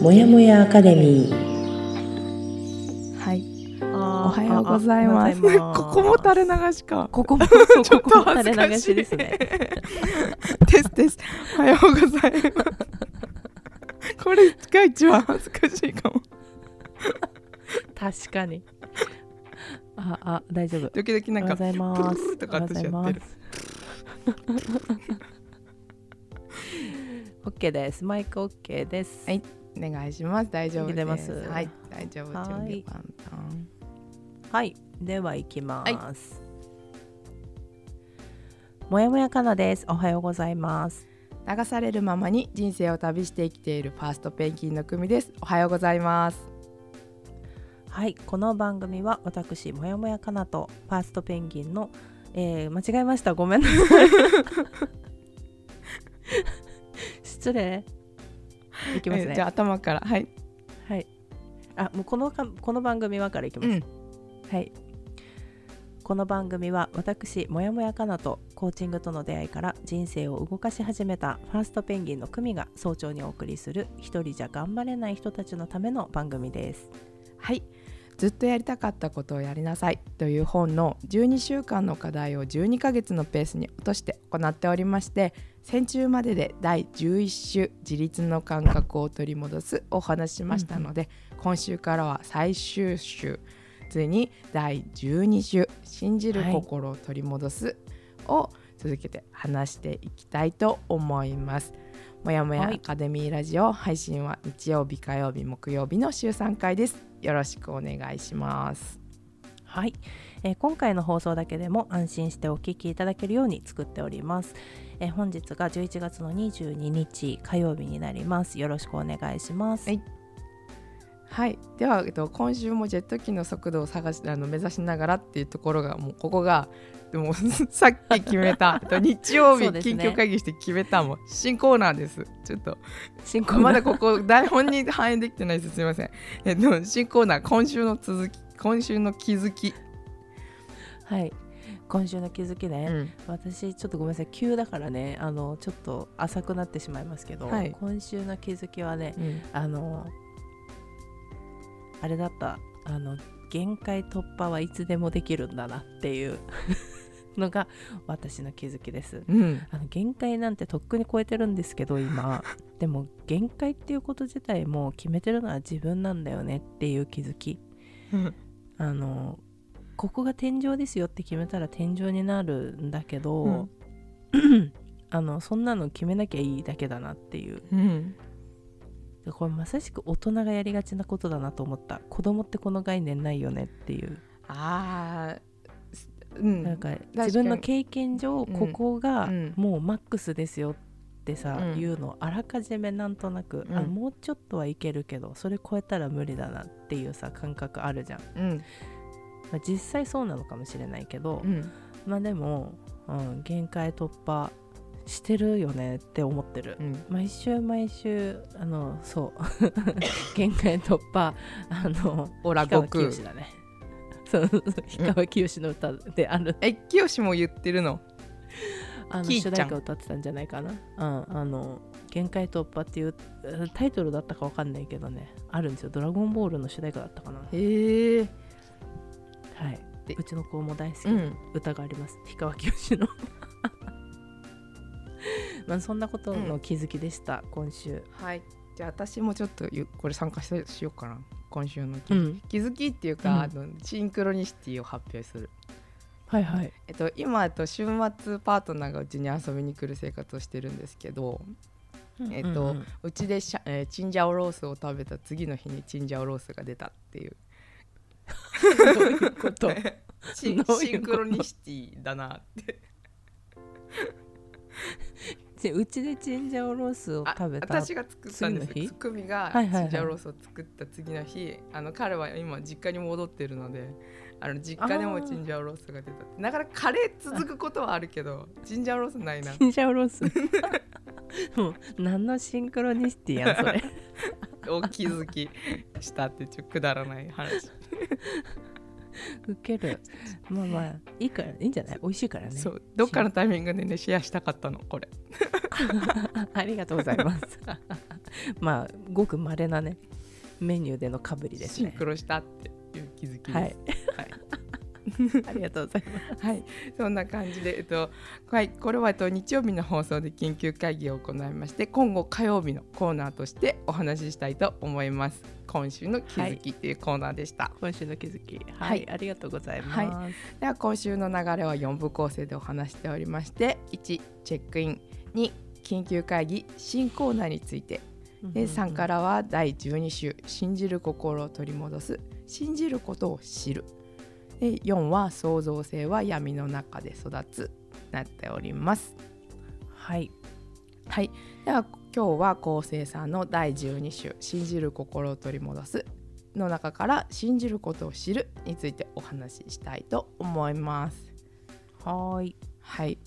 もやもやアカデミーはい、おおはようございます。ここも垂れ流しか。ここもちょっとここも恥ずかしい垂れ流しですね。ですです。おはようございます。これが一番恥ずかしいかも。確かに。あ、あ、大丈夫。時々なんかプます。ルルルとか私やってる。オッケーです。マイクオッケーです。はいお願いします。大丈夫です。はい、大丈夫。準備はい万端。はい、では行きます。もやもやかなです。おはようございます。流されるままに人生を旅して生きているファーストペンギンの組です。おはようございます。はい、この番組は私もやもやかなとファーストペンギンの、えー間違えました。ごめんなさい。失礼。いきますね。えじゃあ頭からはい。はい。あ、もうこのかこの番組はからいきます。うん。はい。この番組は私もやもやかなとコーチングとの出会いから人生を動かし始めたファーストペンギンの組が早朝にお送りする一人じゃ頑張れない人たちのための番組です。はいずっとやりたかったことをやりなさいという本の12週間の課題を12ヶ月のペースに落として行っておりまして先週までで第11週自立の感覚を取り戻すお話ししましたので、今週からは最終週ついに第12週信じる心を取り戻すを続けて話していきたいと思います。もやもやはいアカデミーラジオ配信は日曜日火曜日木曜日の週3回です。よろしくお願いします。はい、えー今回の放送だけでも安心してお聞きいただけるように作っております。えー本日が11月の22日火曜日になります。よろしくお願いします。はいはい、では、えっと、今週もジェット機の速度を探しあの目指しながらっていうところがもうここがでもさっき決めたえっと 日曜日、緊急会議して決めたもう新コーナーです。ちょっと進行まだここ台本に反映できてないです。すみません。えっと新コーナー今週の続き今週の気づき、はい。今週の気づきね、うん。私ちょっとごめんなさい。急だからね。あのちょっと浅くなってしまいますけど、はい。今週の気づきはねうん。あのあれだった。あの限界突破はいつでもできるんだなっていう。のが私の気づきです。うん。あの限界なんてとっくに超えてるんですけど今。でも限界っていうこと自体も決めてるのは自分なんだよねっていう気づき。あのここが天井ですよって決めたら天井になるんだけど、あのそんなの決めなきゃいいだけだなっていう。うん。でこれまさしく大人がやりがちなことだなと思った。子供ってこの概念ないよねっていう、あーすうん。なんかに自分の経験上うんここがうん。もうマックスですよってさ、うん。言うのをあらかじめなんとなく、あうん。もうちょっとはいけるけどそれ超えたら無理だなっていうさ感覚あるじゃん、うん。まあ、実際そうなのかもしれないけど、うん。まあでも、うん、限界突破してるよねって思ってる、うん。毎週毎週あのそう。限界突破あのオラ氷川悟空。きよしだね。そう氷川きよしの歌である。え清も言ってるの？あの主題歌歌ってたんじゃないかな、うん、あの限界突破っていううんタイトルだったかわかんないけどね。あるんですよ「ドラゴンボール」の主題歌だったかな。へえ。はい。でうちの子も大好き。なうん。歌があります。氷川きよしのまあそんなことの気づきでした、今週。はい。じゃあ私もちょっとゆこれ参加ししようかな。今週の気,、づき。っていうか、うん。あのシンクロニシティを発表する。はいはい。えっと今えっと週末パートナーがうちに遊びに来る生活をしてるんですけどえっとうんうんうちでしゃ、えーチンジャオロースを食べた次の日にチンジャオロースが出たっていう。どういうこと？シンクロニシティだなってでうちでチンジャオロースをあ食べた私が作ったんです。クミがチンジャオロースを作った次の日、あの彼は今実家に戻ってるのであの実家でもチンジャオロースが出た。なかなかカレー続くことはあるけどチンジャオロースないな。チンジャオロース。もう何のシンクロニシティやんそれ。お気づきしたってちょっとくだらない話 ウケる。まあまあいいからいいんじゃない？美味しいからね。そう。どっかのタイミングでねシェアしたかったのこれ。ありがとうございます。まあごく稀なねメニューでのかぶりですね。シンクロしたっていう気づきです。はい。はい ありがとうございます。はい、そんな感じで、えっと、はい、これは、えっと、日曜日の放送で緊急会議を行いまして、今後火曜日のコーナーとしてお話ししたいと思います。今週の気づきっていうコーナーでした。今週の気づき。はい、はい。ありがとうございます、はでは、今週の流れは4部構成でお話しておりまして、1、チェックイン、2、緊急会議、新コーナーについて、で3かららは第12週「信じる心を取り戻す」「信じることを知る」で4は「創造性は闇の中で育つ」なっております。はいはい、では今日は昴生さんの第12週「信じる心を取り戻す」の中から「信じることを知る」についてお話ししたいと思います。はーいはい。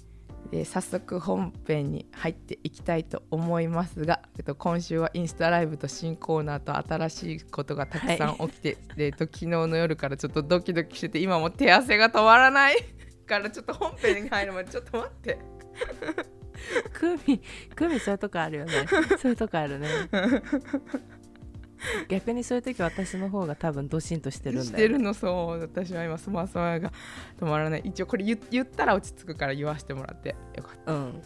で早速本編に入っていきたいと思いますが、えっと、今週はインスタライブと新コーナーと新しいことがたくさん起きて、でえっと、昨日の夜からちょっとドキドキしてて今も手汗が止まらない。からちょっと本編に入るまでちょっと待って。クミクミそういうとこあるよね。そういうとこあるね 逆にそういう時私の方が多分ドシンとしてるんだよ、ね、してるのそう私は今スマスマが止まらない一応これ言言ったら落ち着くから言わせてもらってよ。かっうん。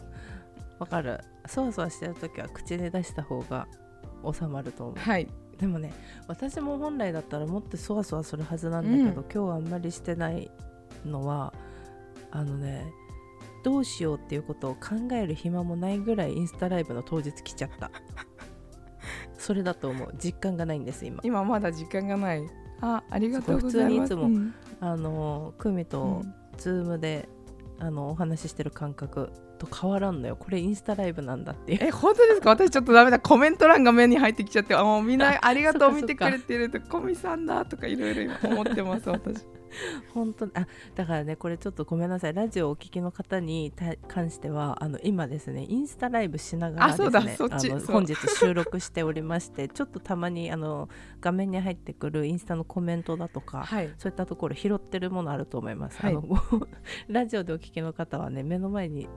わかる。そわそわしてる時は口で出した方が収まると思う。たはい。でもね私も本来だったらもっとそわそわするはずなんだけど、うん。今日はあんまりしてないのはあのねどうしようっていうことを考える暇もないぐらいインスタライブの当日来ちゃったそれだと思う。実感がないんです今。今まだ時間がない。あありがとうございます。普通にいつもうん。あのクミうとん。ズームで、あのお話ししてる感覚と変わらんのよ。これインスタライブなんだっていう。え本当ですか？私ちょっとダメだ。コメント欄が目に入ってきちゃってあもうみんなありがとう見てくれてるとコミさんだとかいろいろ今思ってます私 本当あだからねこれちょっとごめんなさい。ラジオをお聞きの方にた関してはあの今ですねインスタライブしながらですねあそうだそっちそう。あの本日収録しておりましてちょっとたまにあの画面に入ってくるインスタのコメントだとか、はい。そういったところ拾ってるものあると思います、はい。あのご ラジオでお聞きの方はね目の前に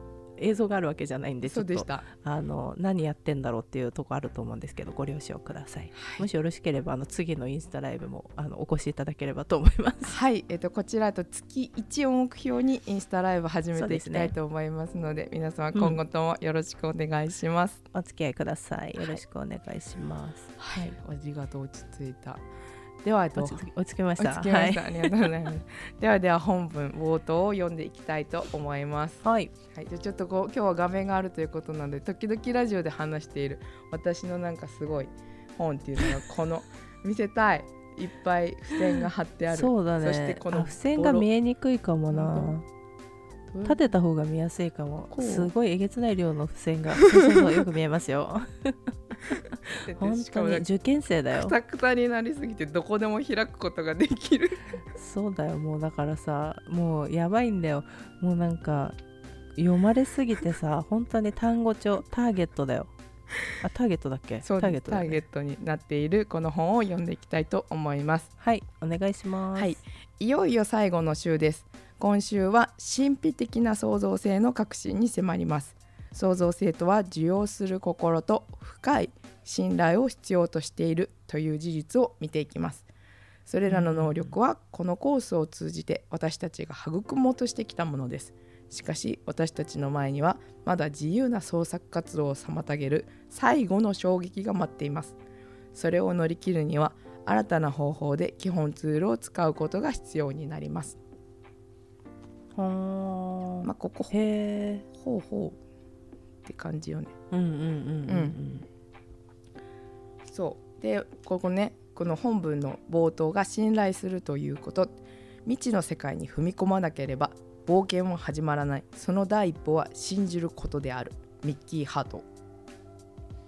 映像があるわけじゃないんでちょっとあの何やってんだろうっていうとこあると思うんですけどご了承ください、もしよろしければあの次のインスタライブもあのお越しいただければと思います。はい、えっとこちらと月1を目標にインスタライブ始めていきたいと思いますので皆様うん今後ともよろしくお願いします、お付き合いください。よろしくお願いします。はい、ありがとう落ち着いたではえっと落ち着きました。落ち着きました、ありがとうございます ではでは本文冒頭を読んでいきたいと思いますはい。はい、じゃあちょっとこう今日は画面があるということなので時々ラジオで話している私のなんかすごい本っていうのがこの見せたいいっぱい付箋が貼ってあるそうだね。そしてこのあ付箋が見えにくいかもな。本立てた方が見やすいかもすごいえげつない量の付箋が。そうそうよく見えますよ。本当に受験生だよく。たくたになりすぎてどこでも開くことができるそうだよ。もうだからさ、もうやばいんだよ。もうなんか読まれすぎてさ、本当に単語帳ターゲットだよ。あターゲットだっけ？そうターゲットねターゲットになっているこの本を読んでいきたいと思いますはい。お願いします。はい。いよいよ最後の週です今週は神秘的な創造性の革新に迫ります。創造性とは受容する心と深い信頼を必要としているという事実を見ていきます。それらの能力はこのコースを通じて私たちが育もうとしてきたものです。しかし私たちの前にはまだ自由な創作活動を妨げる最後の衝撃が待っています。それを乗り切るには新たな方法で基本ツールを使うことが必要になります。はまあ、ここあ。へえ。ほうほうって感じよね。うんうんうんうんそうでここねこの本文の冒頭が信頼するということ未知の世界に踏み込まなければ冒険は始まらないその第一歩は信じることであるミッキー・ハート、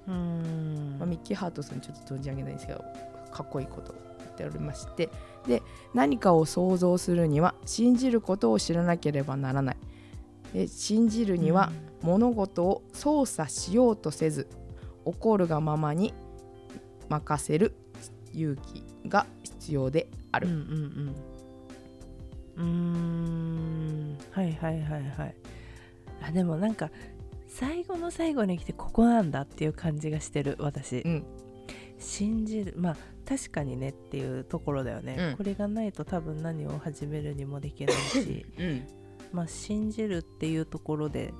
うん。うんまあ、ミッキー・ハートさんちょっと存じ上げないんですけどかっこいいこと言っておりましてで何かを想像するには信じることを知らなければならない。で信じるには、物事を操作しようとせず起こるがままに任せる勇気が必要である、うんうんうん。うーん。はいはいはいはい。あでもなんか最後の最後に来てここなんだっていう感じがしてる私、うん信じる。まあ確かにねっていうところだよね、うん。これがないと多分何を始めるにもできないし。うん。まあ信じるっていうところで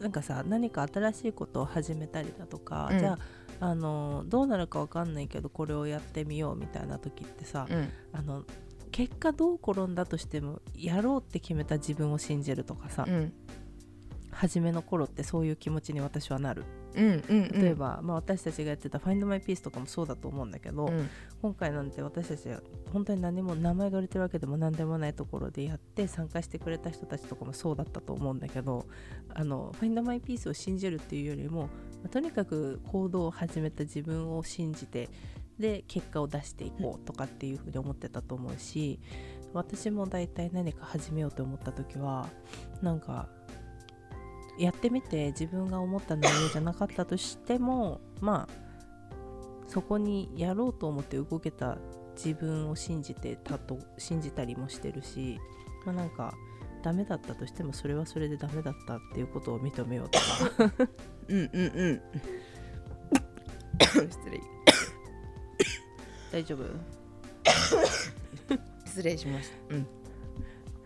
なんかさ何か新しいことを始めたりだとか、うん。じゃああのどうなるかわかんないけどこれをやってみようみたいな時ってさ、うん。あの結果どう転んだとしてもやろうって決めた自分を信じるとかさ、うん初めの頃ってそういう気持ちに私はなる。うんうん例えば、まあ、私たちがやってた「Find My Peace」とかもそうだと思うんだけど、うん。今回なんて私たちは本当に何も名前が売れてるわけでも何でもないところでやって参加してくれた人たちとかもそうだったと思うんだけどあの Find My Peace を信じるっていうよりも、まあとにかく行動を始めた自分を信じてで結果を出していこうとかっていうふうに思ってたと思うし私も大体何か始めようと思った時はなんかやってみて自分が思った内容じゃなかったとしてもまあそこにやろうと思って動けた自分を信じてたと信じたりもしてるしまあなんかダメだったとしてもそれはそれでダメだったっていうことを認めようとか。うんうんうん。失礼。大丈夫？失礼しました。うん。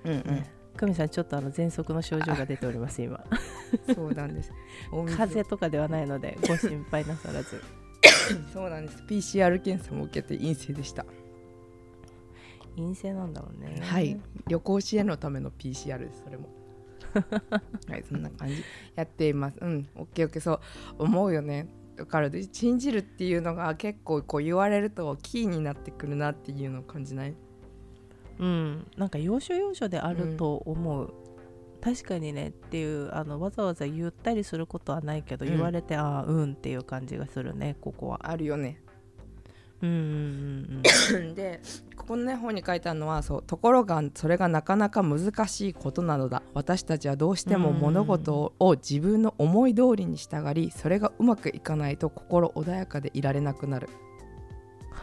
うんうん。久美さんちょっとあの喘息の症状が出ております今 そうなんです。風邪とかではないのでご心配なさらず。そうなんです。PCR 検査も受けて陰性でした。陰性なんだろうね。はい。旅行支援のための PCR ですそれも。はいそんな感じ。やっています。うん。OKOK そう。思うよね。だからで信じるっていうのが結構こう言われるとキーになってくるなっていうのを感じない？うん、なんか要所要所であると思う、確かにねっていうあのわざわざ言ったりすることはないけど、うん。言われてああうんっていう感じがするねここは。あるよね。うんうんうん でここのね本に書いてあるのはそうところがそれがなかなか難しいことなのだ。私たちはどうしても物事を自分の思い通りに従りそれがうまくいかないと心穏やかでいられなくなる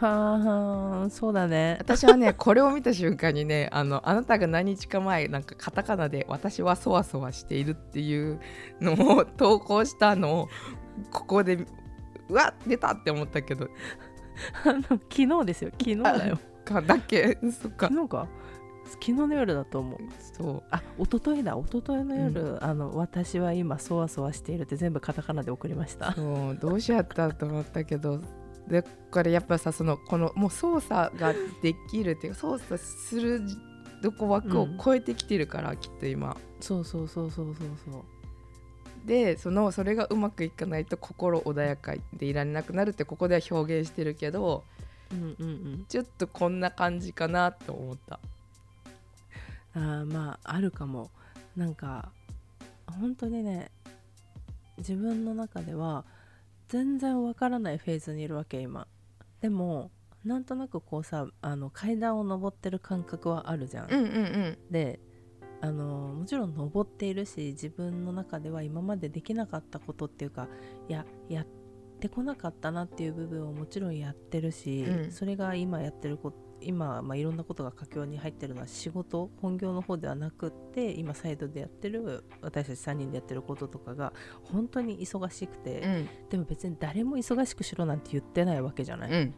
はあはあそうだね。私はね これを見た瞬間にねあのあなたが何日か前なんかカタカナで「私はそわそわしている」っていうのを投稿したのをここでうわ出たって思ったけど。あの昨日ですよ。昨日だよ。かだっけ？そっか。昨日か？昨日の夜だと思う。そう。あ一昨日だ。一昨日の夜、あの私は今そわそわしているって全部カタカナで送りました。そうどうしちゃったと思ったけどでこれやっぱさそのこのもう操作ができるっていうか操作するどこ枠を超えてきてるから、きっと今。そうそうそうそうそうそう。でそのそれがうまくいかないと心穏やかでいられなくなるってここでは表現してるけどうんうんうん。ちょっとこんな感じかなと思った。あーまああるかも。なんか本当にね自分の中では全然わからないフェーズにいるわけ今。でもなんとなくこうさあの階段を登ってる感覚はあるじゃん、うんうんうん。であのもちろん登っているし自分の中では今までできなかったことっていうかいややってこなかったなっていう部分をもちろんやってるし、うん。それが今やってること今、まあ、いろんなことが佳境に入ってるのは仕事本業の方ではなくって今サイドでやってる私たち3人でやってることとかが本当に忙しくて、うん。でも別に誰も忙しくしろなんて言ってないわけじゃない、うん。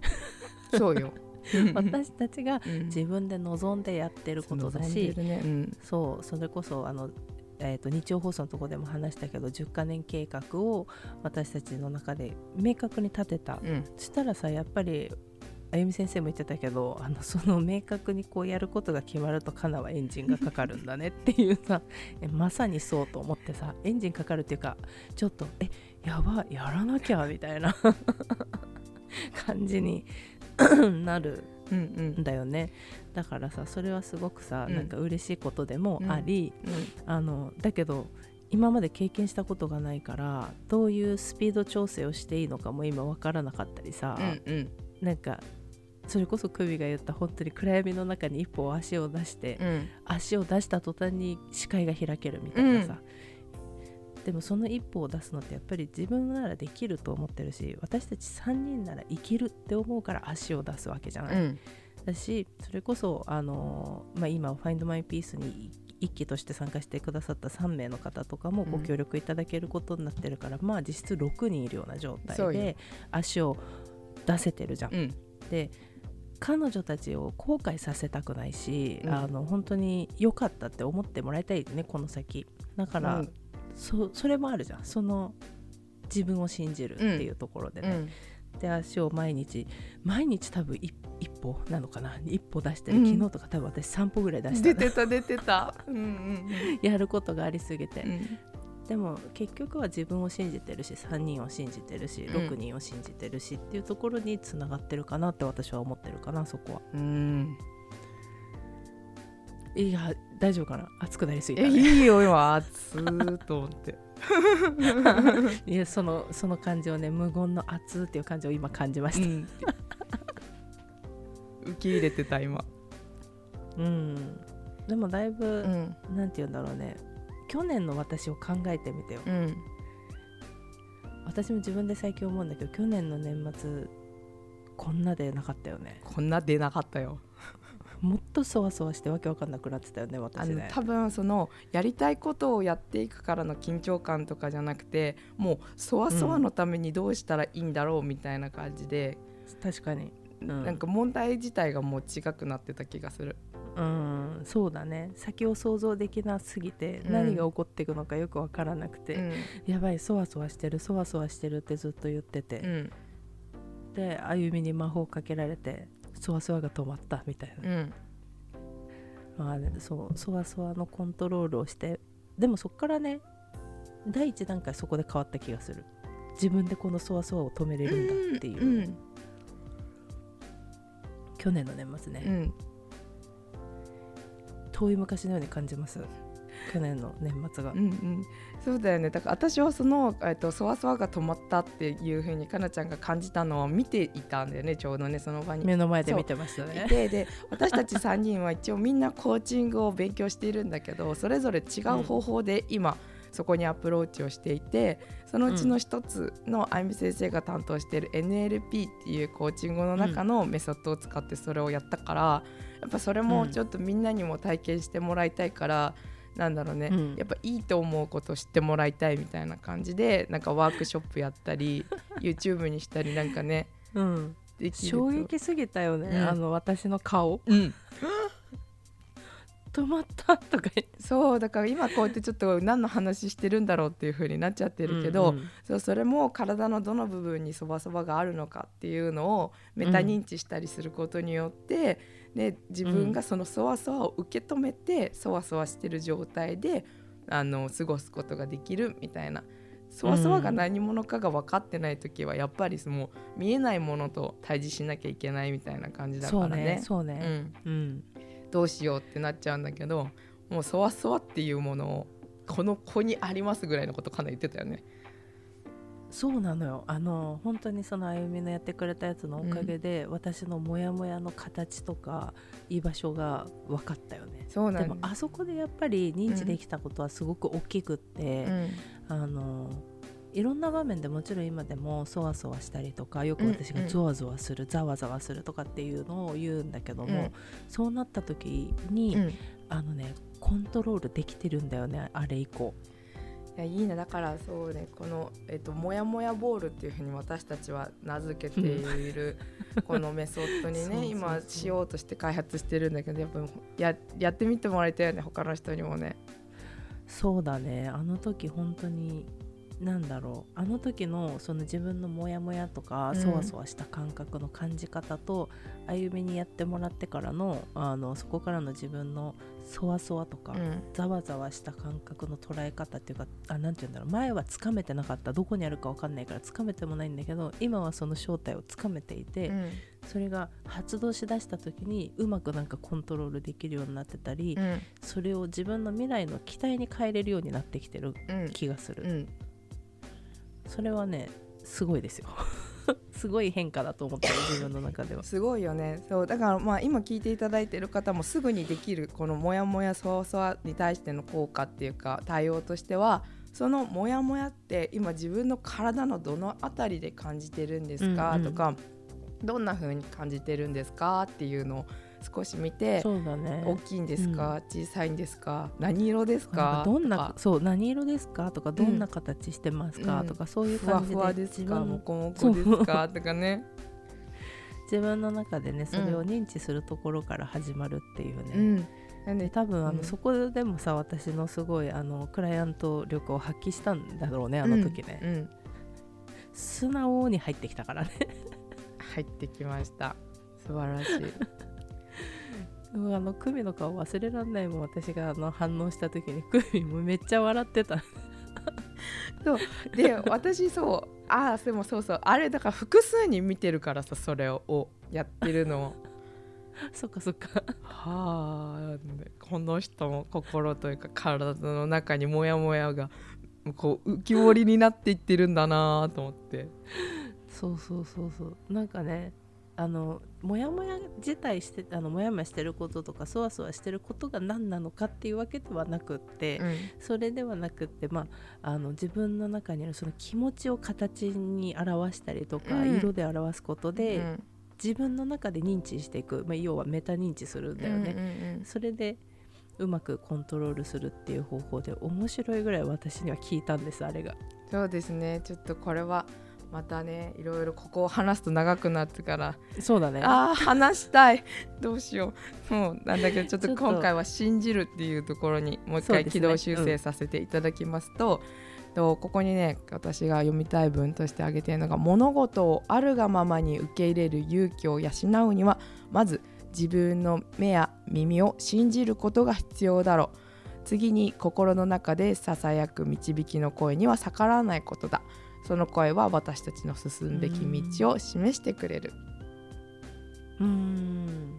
そうよ。私たちがうん。自分で望んでやってることだしね。うん。そうそれこそあの、えー、と日曜放送のところでも話したけど10カ年計画を私たちの中で明確に立てた、うん。そしたらさやっぱりあゆみ先生も言ってたけどあのその明確にこうやることが決まるとカナはエンジンがかかるんだねっていうさ えまさにそうと思ってさエンジンかかるっていうかちょっとえやばいやらなきゃみたいな 感じに なるうんん。だよね。だからさそれはすごくさ、うん。なんか嬉しいことでもあり、うん。あのだけど今まで経験したことがないからどういうスピード調整をしていいのかも今分からなかったりさ、うんうん。なんかそれこそ首が言った本当に暗闇の中に一歩足を出して、うん。足を出した途端に視界が開けるみたいなさ、でもその一歩を出すのってやっぱり自分ならできると思ってるし私たち3人ならいけるって思うから足を出すわけじゃない、うん。だしそれこそあの、まあ、今「Find My Peace に」一期として参加してくださった3名の方とかもご協力いただけることになってるから、まあ実質6人いるような状態で足を出せてるじゃん。うん。で彼女たちを後悔させたくないし、うん。あの本当に良かったって思ってもらいたいねこの先。だから、うん。そそれもあるじゃん。その自分を信じるっていうところでね、うん。で足を毎日毎日多分一一歩なのかな。一歩出してる、うん。昨日とか多分私3歩ぐらい出したの。出てた出てた。うんうん。やることがありすぎて、うんでも結局は自分を信じてるし3人を信じてるしうん。6人を信じてるしっていうところにつながってるかなって私は思ってるかなそこは。うん。いや大丈夫かな？熱くなりすぎえた、ね、いいよ今。熱ーと思って。いやそのその感じをね無言の熱っていう感じを今感じました。うん。受け入れてた今。うん、でもだいぶ、うん。なんて言うんだろうね去年の私を考えてみてよ。うん。私も自分で最近思うんだけど去年の年末こんなでなかったよね。こんな出なかったよ。もっとそわそわしてわけわかんなくなってたよねあ私ね。の多分そのやりたいことをやっていくからの緊張感とかじゃなくてもうそわそわのためにどうしたらいいんだろうみたいな感じで、確かに。うん。なんか問題自体がもう違くなってた気がする。うんそうだね。先を想像できなすぎて、うん。何が起こっていくのかよくわからなくて、うん。やばいそわそわしてるそわそわしてるってずっと言ってて、うん。で歩みに魔法かけられてそわそわが止まったみたいな、うん。まあね、そうそわそわのコントロールをしてでもそっからね第一段階そこで変わった気がする。自分でこのそわそわを止めれるんだっていう、うん。去年の年末ね、うん遠い昔のように感じます。去年の年末が。うんうん。そうだよね。だから私はその、えっと、そわそわが止まったっていうふうにかなちゃんが感じたのを見ていたんだよねちょうどねその場に。目の前で見てましたいねてで私たち3人は一応みんなコーチングを勉強しているんだけどそれぞれ違う方法で今、そこにアプローチをしていてそのうちの一つのあゆみ先生が担当している NLP っていうコーチングの中のメソッドを使ってそれをやったからやっぱそれもちょっとみんなにも体験してもらいたいから、なんだろうね、うん。やっぱいいと思うこと知ってもらいたいみたいな感じでなんかワークショップやったり YouTube にしたりなんかねうん。衝撃すぎたよね、うん。あの私の顔。うん。止まったとかそうだから今こうやってちょっと何の話してるんだろうっていう風になっちゃってるけど、うんうん。そうそれも体のどの部分にそばそばがあるのかっていうのをメタ認知したりすることによって、ね、自分がそのそわそわを受け止めてそわそわしてる状態であの過ごすことができるみたいな。そわそわが何者かが分かってない時はやっぱりその見えないものと対峙しなきゃいけないみたいな感じだからね。ねそうね。うん、うん。どうしようってなっちゃうんだけどもうそわそわっていうものをこの子にありますぐらいのことかなり言ってたよね。そうなのよ。あの本当にそのあゆみのやってくれたやつのおかげで、私のモヤモヤの形とか居場所が分かったよね。そうなんでもあそこでやっぱり認知できたことはすごく大きくって、うん。あのいろんな場面でもちろん今でもそわそわしたりとかよく私がうん。うんゾワゾワする、ざわざわするとかっていうのを言うんだけども、うん。そうなった時に、うん。あのねコントロールできてるんだよねあれ以降。いやいいなだからそうねこの、えっと、もやもやボールっていうふうに私たちは名付けている このメソッドにね今しようとして開発してるんだけどやっぱややってみてもらいたいよね他の人にもね。そうだね。あの時本当になんだろう。あの時のその自分のモヤモヤとか、うん。そわそわした感覚の感じ方と歩みにやってもらってからのあのそこからの自分のそわそわとか、うん。ざわざわした感覚の捉え方っていうかあなんて言うんだろう。前はつかめてなかった。どこにあるか分かんないからつかめてもないんだけど今はその正体をつかめていて、うん。それが発動しだした時にうまくなんかコントロールできるようになってたり、うん。それを自分の未来の期待に変えれるようになってきてるうん。気がする、うんそれはねすごいですよ。すごい変化だと思ってる自分の中では。すごいよね。そうだからまあ今聞いていただいている方もすぐにできるこのモヤモヤそわそわに対しての効果っていうか対応としてはそのモヤモヤって今自分の体のどのあたりで感じてるんですか、うんうん。とかどんな風に感じてるんですか？っていうのを少し見てそうだね。大きいんですか、小さいんですか？何色ですか？かどんなそう何色ですか？とかどんな形してますか、うん。とかそういうふわ感じでふわです自分かもこもこですか？とかね、自分の中でねそれを認知するところから始まるっていうね、うん、なんでで多分あの、うん。そこでもさ私のすごいあのクライアント力を発揮したんだろうねあの時ね、うんうん。素直に入ってきたからね。入ってきました。素晴らしいあのクミの顔忘れらんないもん私があの反応した時にクミもめっちゃ笑ってた。で私そう。ああでもそうそう。あれだから複数に見てるからさそれをやってるのを。そっかそっか。はあこの人も心というか体の中にモヤモヤがこう浮き彫りになっていってるんだなと思って。そうそうそうそう。なんかねあのモヤモヤ自体してあのモヤモヤしてることとかそわそわしてることが何なのかっていうわけではなくって、それではなくって、まあ、あの自分の中にあるその気持ちを形に表したりとか、うん。色で表すことで、うん。自分の中で認知していく、まあ、要はメタ認知するんだよね、うんうんうん。それでうまくコントロールするっていう方法で面白いぐらい私には聞いたんですあれが。そうですね。ちょっとこれはまたねいろいろここを話すと長くなってから。そうだね。あー話したい。どうしよう。もうなんだけどちょっと今回は信じるっていうところにもう一回軌道修正させていただきますととここにね私が読みたい文として挙げているのが物事をあるがままに受け入れる勇気を養うにはまず自分の目や耳を信じることが必要だろう。次に心の中でささやく導きの声には逆らわないことだその声は私たちの進むべき道を示してくれる。うーん。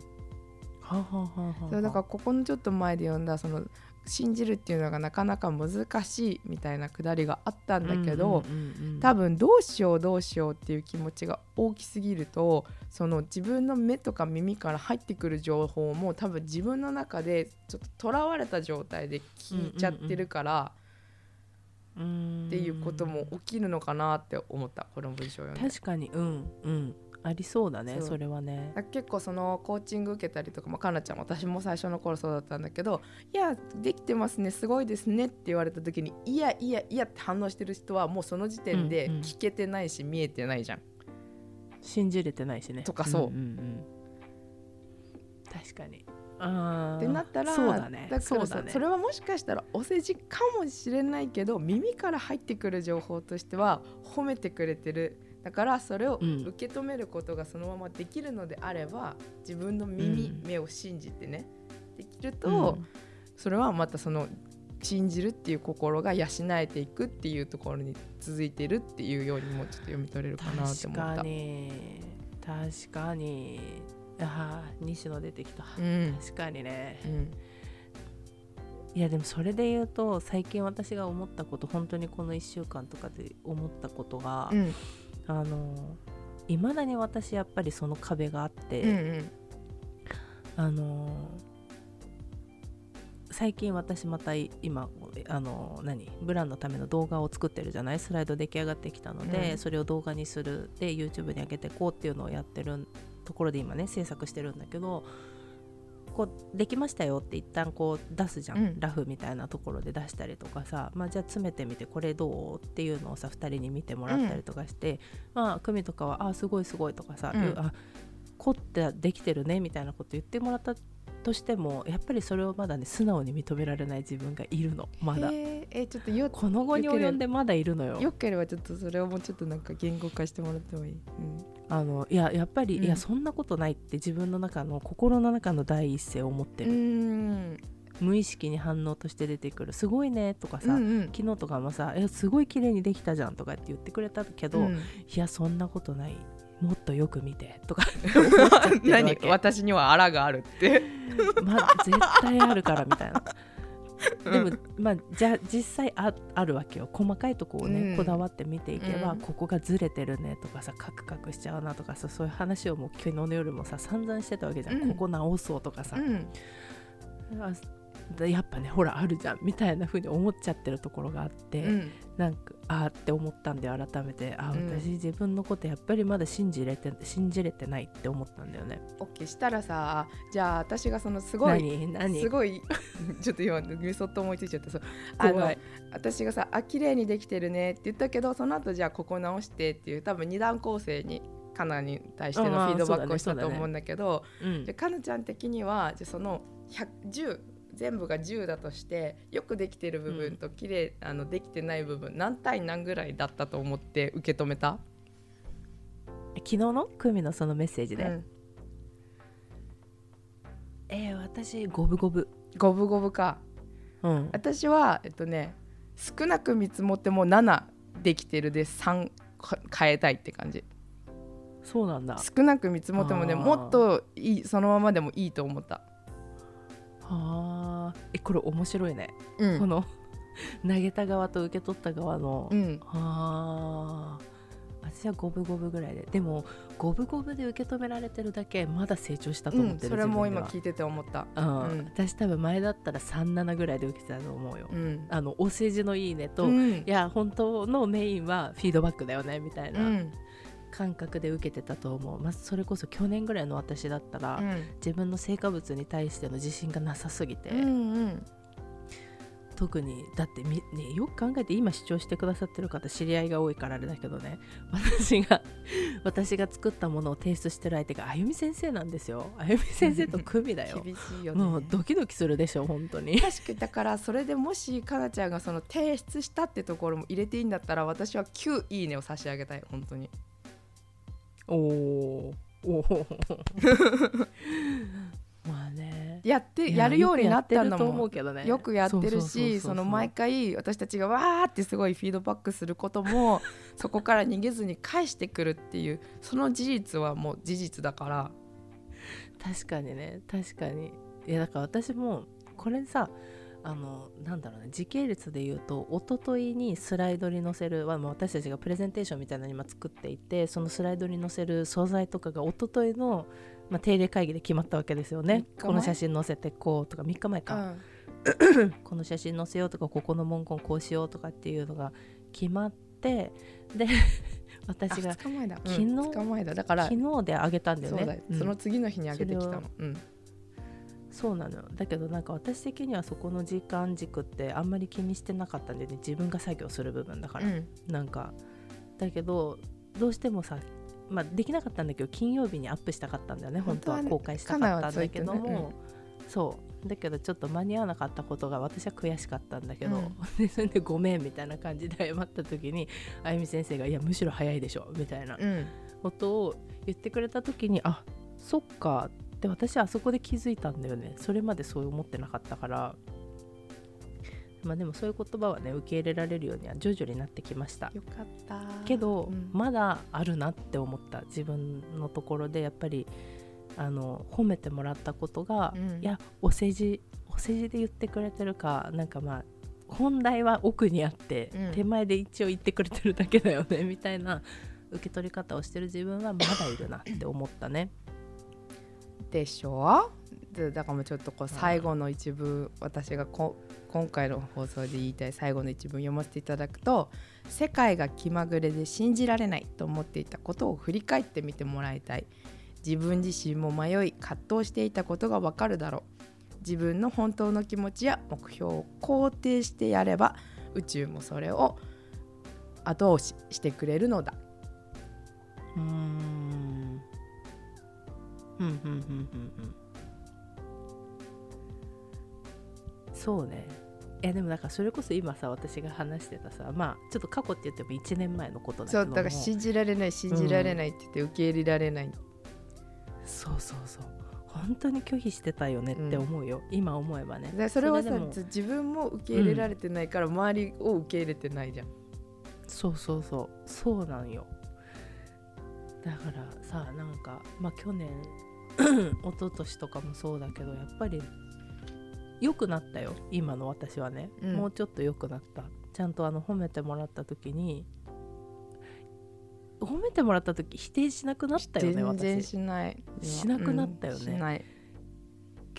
はあはあはあはあそうだからここのちょっと前で読んだその信じるっていうのがなかなか難しいみたいなくだりがあったんだけど、うんうんうんうん。多分どうしようどうしようっていう気持ちが大きすぎるとその自分の目とか耳から入ってくる情報も多分自分の中でちょっととらわれた状態で聞いちゃってるからうーんっていうことも起きるのかなって思ったこの文章を読んで。確かにうんうん。ありそうだねそれはね。結構そのコーチング受けたりとか、まあ、かなちゃん私も最初の頃そうだったんだけど「いやできてますねすごいですね」って言われた時に「いやいやいや」って反応してる人はもうその時点でうんうん。聞けてないし、見えてないじゃん。信じれてないしね。とかそう。んんん。確かにってなったらそうだね。だからさそうだね。それはもしかしたらお世辞かもしれないけど耳から入ってくる情報としては褒めてくれてる。だからそれをうん。受け止めることがそのままできるのであれば自分の耳、うん。目を信じてねできると、うん。それはまたその信じるっていう心が養えていくっていうところに続いてるっていうようにもちょっと読み取れるかなって確か思った。に。確かにああ西野出てきた、うん。確かにね。うん。いやでもそれで言うと最近私が思ったこと本当にこの1週間とかで思ったことが、うん。あのいまだに私やっぱりその壁があって、うんうん。あの最近私またい今あの何ブランのための動画を作ってるじゃない？スライド出来上がってきたので、うん。それを動画にする。で YouTube に上げてこうっていうのをやってるところで今ね制作してるんだけどこうできましたよって一旦こう出すじゃん、うん。ラフみたいなところで出したりとかさ、まあ、じゃあ詰めてみてこれどうっていうのをさ2人に見てもらったりとかして、まあ組とかは「あすごいすごい」とかさ「うん。あ凝ってできてるね」みたいなこと言ってもらったとしてもやっぱりそれをまだね素直に認められない自分がいるの。まだ。えちょっとよこの後に及んでまだいるのよ。よければちょっとそれをもうちょっとなんか言語化してもらってもいい、うん。あのいややっぱり、うん。いやそんなことないって自分の中の心の中の第一声を思ってうる、ん。無意識に反応として出てくる「すごいね」とかさ、うんうん。昨日とかもさ「えすごい綺麗にできたじゃん」とかって言ってくれたけど、うん。いやそんなことないもっとよく見てとか。何？け。私にはあらがあるって。まあ絶対あるからみたいな。でも、まあじゃあ実際ああるわけよ。細かいとこをね、うん。こだわって見ていけば、うん。ここがずれてるねとかさカクカクしちゃうなとかさそういう話をもう昨日の夜もさ散々してたわけじゃん、うん。ここ直そうとかさ、やっぱねほらあるじゃんみたいな風に思っちゃってるところがあって、うん。なんかあーって思ったんで改めて。あうん。私自分のことやっぱりまだ信じれて信じれてないって思ったんだよね。オッケーしたらさじゃあ私がそのすごいすごい ちょっと今メソッド思いついちゃってそうあの私がさ「あ綺麗にできてるね」って言ったけどその後じゃあここ直してっていう多分二段構成にカナに対してのフああィードバックをしたと思うんだけどうん。じゃあかなちゃん的にはじゃあその100 10全部が10だとしてよくできてる部分と綺麗、あのできてない部分何対何ぐらいだったと思って受け止めた、昨日の？クミのそのメッセージで、うん。えー私五分五分。五分五分か。うん。私はえっとね少なく見積もっても7できてるで3変えたいって感じ。そうなんだ。少なく見積もってもねもっといいそのままでもいいと思った、はあ。えこれ面白いね、うん。この 投げた側と受け取った側の、うん、はあ。私は五分五分ぐらいで。でも五分五分で受け止められてるだけまだ成長したとうん、思ってる、それも今聞いてて思った。うん。うん。私多分前だったら37ぐらいで受けてたと思うよ、うん。あのお世辞のいいねと、いうん。や本当のメインはフィードバックだよねみたいうなん感覚で受けてたと思う、まあ、それこそ去年ぐらいの私だったら、うん。自分の成果物に対しての自信がなさすぎて、うんうん。特にだってみ、ね、よく考えて今視聴してくださってる方知り合いが多いからあれだけどね。私が 私が作ったものを提出してる相手があゆみ先生なんですよ。あゆみ先生と組だよ。厳しいよね。もうドキドキするでしょ本当に。確かにだからそれでもしかなちゃんがその提出したってところも入れていいんだったら私は9いいねを差し上げたい本当におおおお まあね。やっていややるようになったんだよくやってるとも思うんけどねよくやってるしその毎回私たちがわーってすごいフィードバックすることも そこから逃げずに返してくるっていうその事実はもう事実だから。確かにね。確かに。いやだから私もこれさあのなんだろうね時系列で言うと一昨日にスライドに載せる、まあ、私たちがプレゼンテーションみたいなの今作っていてそのスライドに載せる素材とかが一昨日の、まあ、定例会議で決まったわけですよね。この写真載せてこうとか3日前か、うん。この写真載せようとかここの文言こうしようとかっていうのが決まってであ 私が2日前だ。昨日うん2日前だ。だから昨日であげたんだよね。うんその次の日にあげてきたの。うんそうなのよ。だけどなんか私的にはそこの時間軸ってあんまり気にしてなかったんだよね。自分が作業する部分だから、うん。なんか。だけどどうしてもさまあできなかったんだけど金曜日にアップしたかったんだよね。本当は公開したかったんだけども、そう。だけどちょっと間に合わなかったことが私は悔しかったんだけど、うん。でそれでごめんみたいな感じで謝った時にあゆみ先生が「いやむしろ早いでしょ」みたいなうん。ことを言ってくれた時にあそっかって私はあそこで気づいたんだよね。それまでそう思ってなかったから。まあでもそういう言葉はね受け入れられるようには徐々になってきました。よかった。けど、うん。まだあるなって思った。自分のところでやっぱりあの褒めてもらったことが、うん。いやお世辞お世辞で言ってくれてるかなんかまあ本題は奥にあって、うん。手前で一応言ってくれてるだけだよねみたいな受け取り方をしてる自分はまだいるなって思ったね。でしょ？でだからもうちょっとこう最後の一文私がこ今回の放送で言いたい最後の一文読ませていただくと世界が気まぐれで信じられないと思っていたことを振り返ってみてもらいたい。自分自身も迷い葛藤していたことがわかるだろう。自分の本当の気持ちや目標を肯定してやれば宇宙もそれを後押ししてくれるのだ。うーん。うんうんうんうん。うんそうね。いやでもなんかそれこそ今さ私が話してたさまあちょっと過去って言っても1年前のことだけどもそうだから信じられない信じられないって言って受け入れられない、そうそうそう。本当に拒否してたよねって思うよ、今思えばね。でそれはさ自分も受け入れられてないから周りを受け入れてないじゃん、そうそうそう。そうなんよだからさなんかまあ去年 一昨年とかもそうだけどやっぱり良くなったよ今の私はね、うん。もうちょっと良くなった。ちゃんとあの褒めてもらった時に褒めてもらった時否定しなくなったよね全然私。しない。しなくなったよね。うん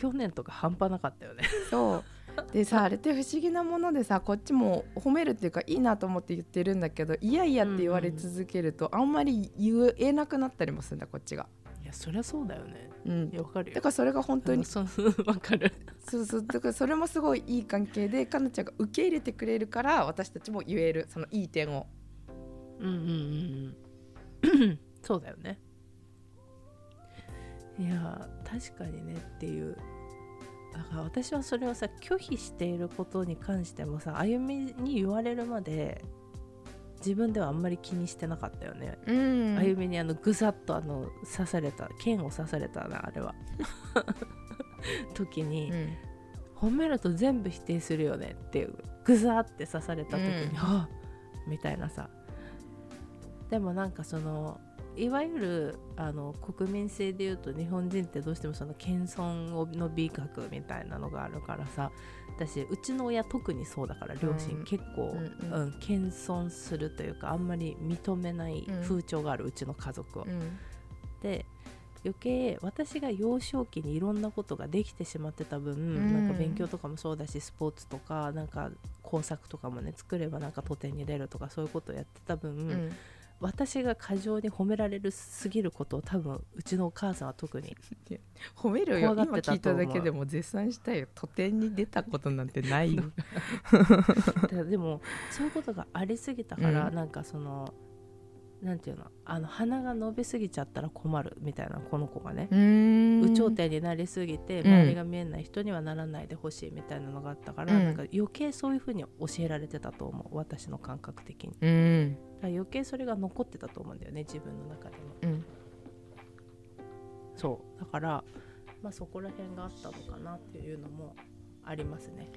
去年とか半端なかったよね。そう でさあれって不思議なものでさこっちも褒めるっていうかいいなと思って言ってるんだけどいやいやって言われ続けると、あんまり言えなくなったりもするんだこっちが。いやそりゃそうだよね。うん。わかるよ。だからそれが本当にそうわかる。そうそう。だからそれもすごいいい関係でかなちゃんが受け入れてくれるから私たちも言えるそのいい点を。うんうんうんうん。そうだよね。いや確かにねっていうだから私はそれをさ拒否していることに関してもさ歩みに言われるまで自分ではあんまり気にしてなかったよね、うん。あゆみにあのぐさっとあの刺された剣を刺されたなあれは。時に、うん。褒めると全部否定するよねっていうぐざって刺された時に、うん。はっみたいなさ。でもなんかそのいわゆるあの国民性でいうと日本人ってどうしてもその謙遜をの美学みたいなのがあるからさ私うちの親特にそうだから両親、うん。結構、うんうん。うん謙遜するというかあんまり認めないうん。風潮がある、うちの家族を。うん。で余計私が幼少期にいろんなことができてしまってた分、ん。なんか勉強とかもそうだしスポーツとかなんか工作とかもね作ればなんか都展に出るとかそういうことをやってた分、うん私が過剰に褒められるすぎることを多分うちのお母さんは特に褒めるよ。怖今聞いただけでも絶賛したよ。都展に出たことなんてないよ でもそういうことがありすぎたから、うん。なんかそのなんていうのあの鼻が伸びすぎちゃったら困るみたいなこの子がね、うん。有頂天になりすぎてうん。周りが見えない人にはならないでほしいみたいなのがあったから、うん。なんか余計そういう風に教えられてたと思う。私の感覚的に。だかうんら余計それが残ってたと思うんだよね自分の中でも。うん。そう。だからまあそこら辺があったのかなっていうのもありますね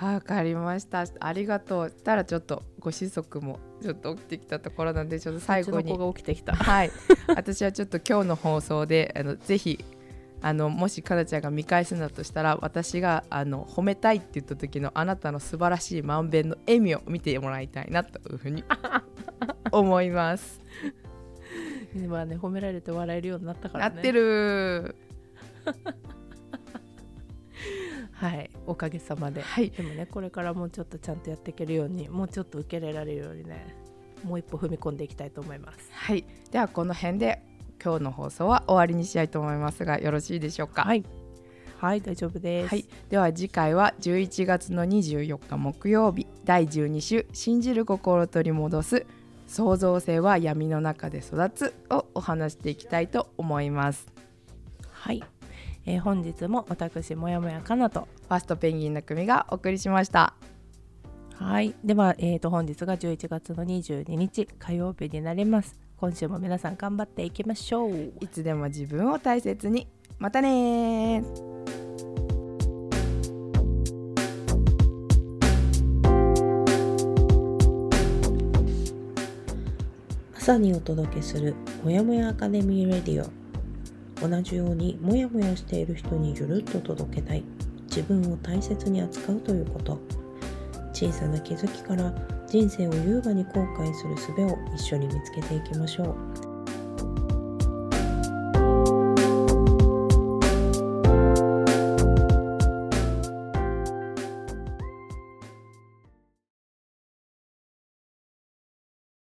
わかりました。ありがとう。したらちょっとご子息もちょっと起きてきたところなんでちょっと最後に起きてきた。はい。私はちょっと今日の放送であのぜひあのもしかなちゃんが見返すんだとしたら私があの褒めたいって言った時のあなたの素晴らしい満遍の笑みを見てもらいたいなというふうに思います。今ね褒められて笑えるようになったからねなってるはい。おかげさまで、はい。でもねこれからもうちょっとちゃんとやっていけるようにもうちょっと受け入れられるようにねもう一歩踏み込んでいきたいと思います。はい。ではこの辺で今日の放送は終わりにしたいと思いますがよろしいでしょうか？はい。はい大丈夫です、はい、では次回は11月の24日木曜日第12週「信じる心を取り戻す創造性は闇の中で育つ」をお話していきたいと思います。はい、えー本日も私もやもやかなと。ファーストペンギンの組がお送りしました。はい。では、えー、と本日が11月の22日火曜日になります。今週も皆さん頑張っていきましょう。いつでも自分を大切に。またねー。朝にお届けするもやもやアカデミーレディオ同じようにモヤモヤしている人にゆるっと届けたい。自分を大切に扱うということ。小さな気づきから人生を優雅に後悔する術を一緒に見つけていきましょう。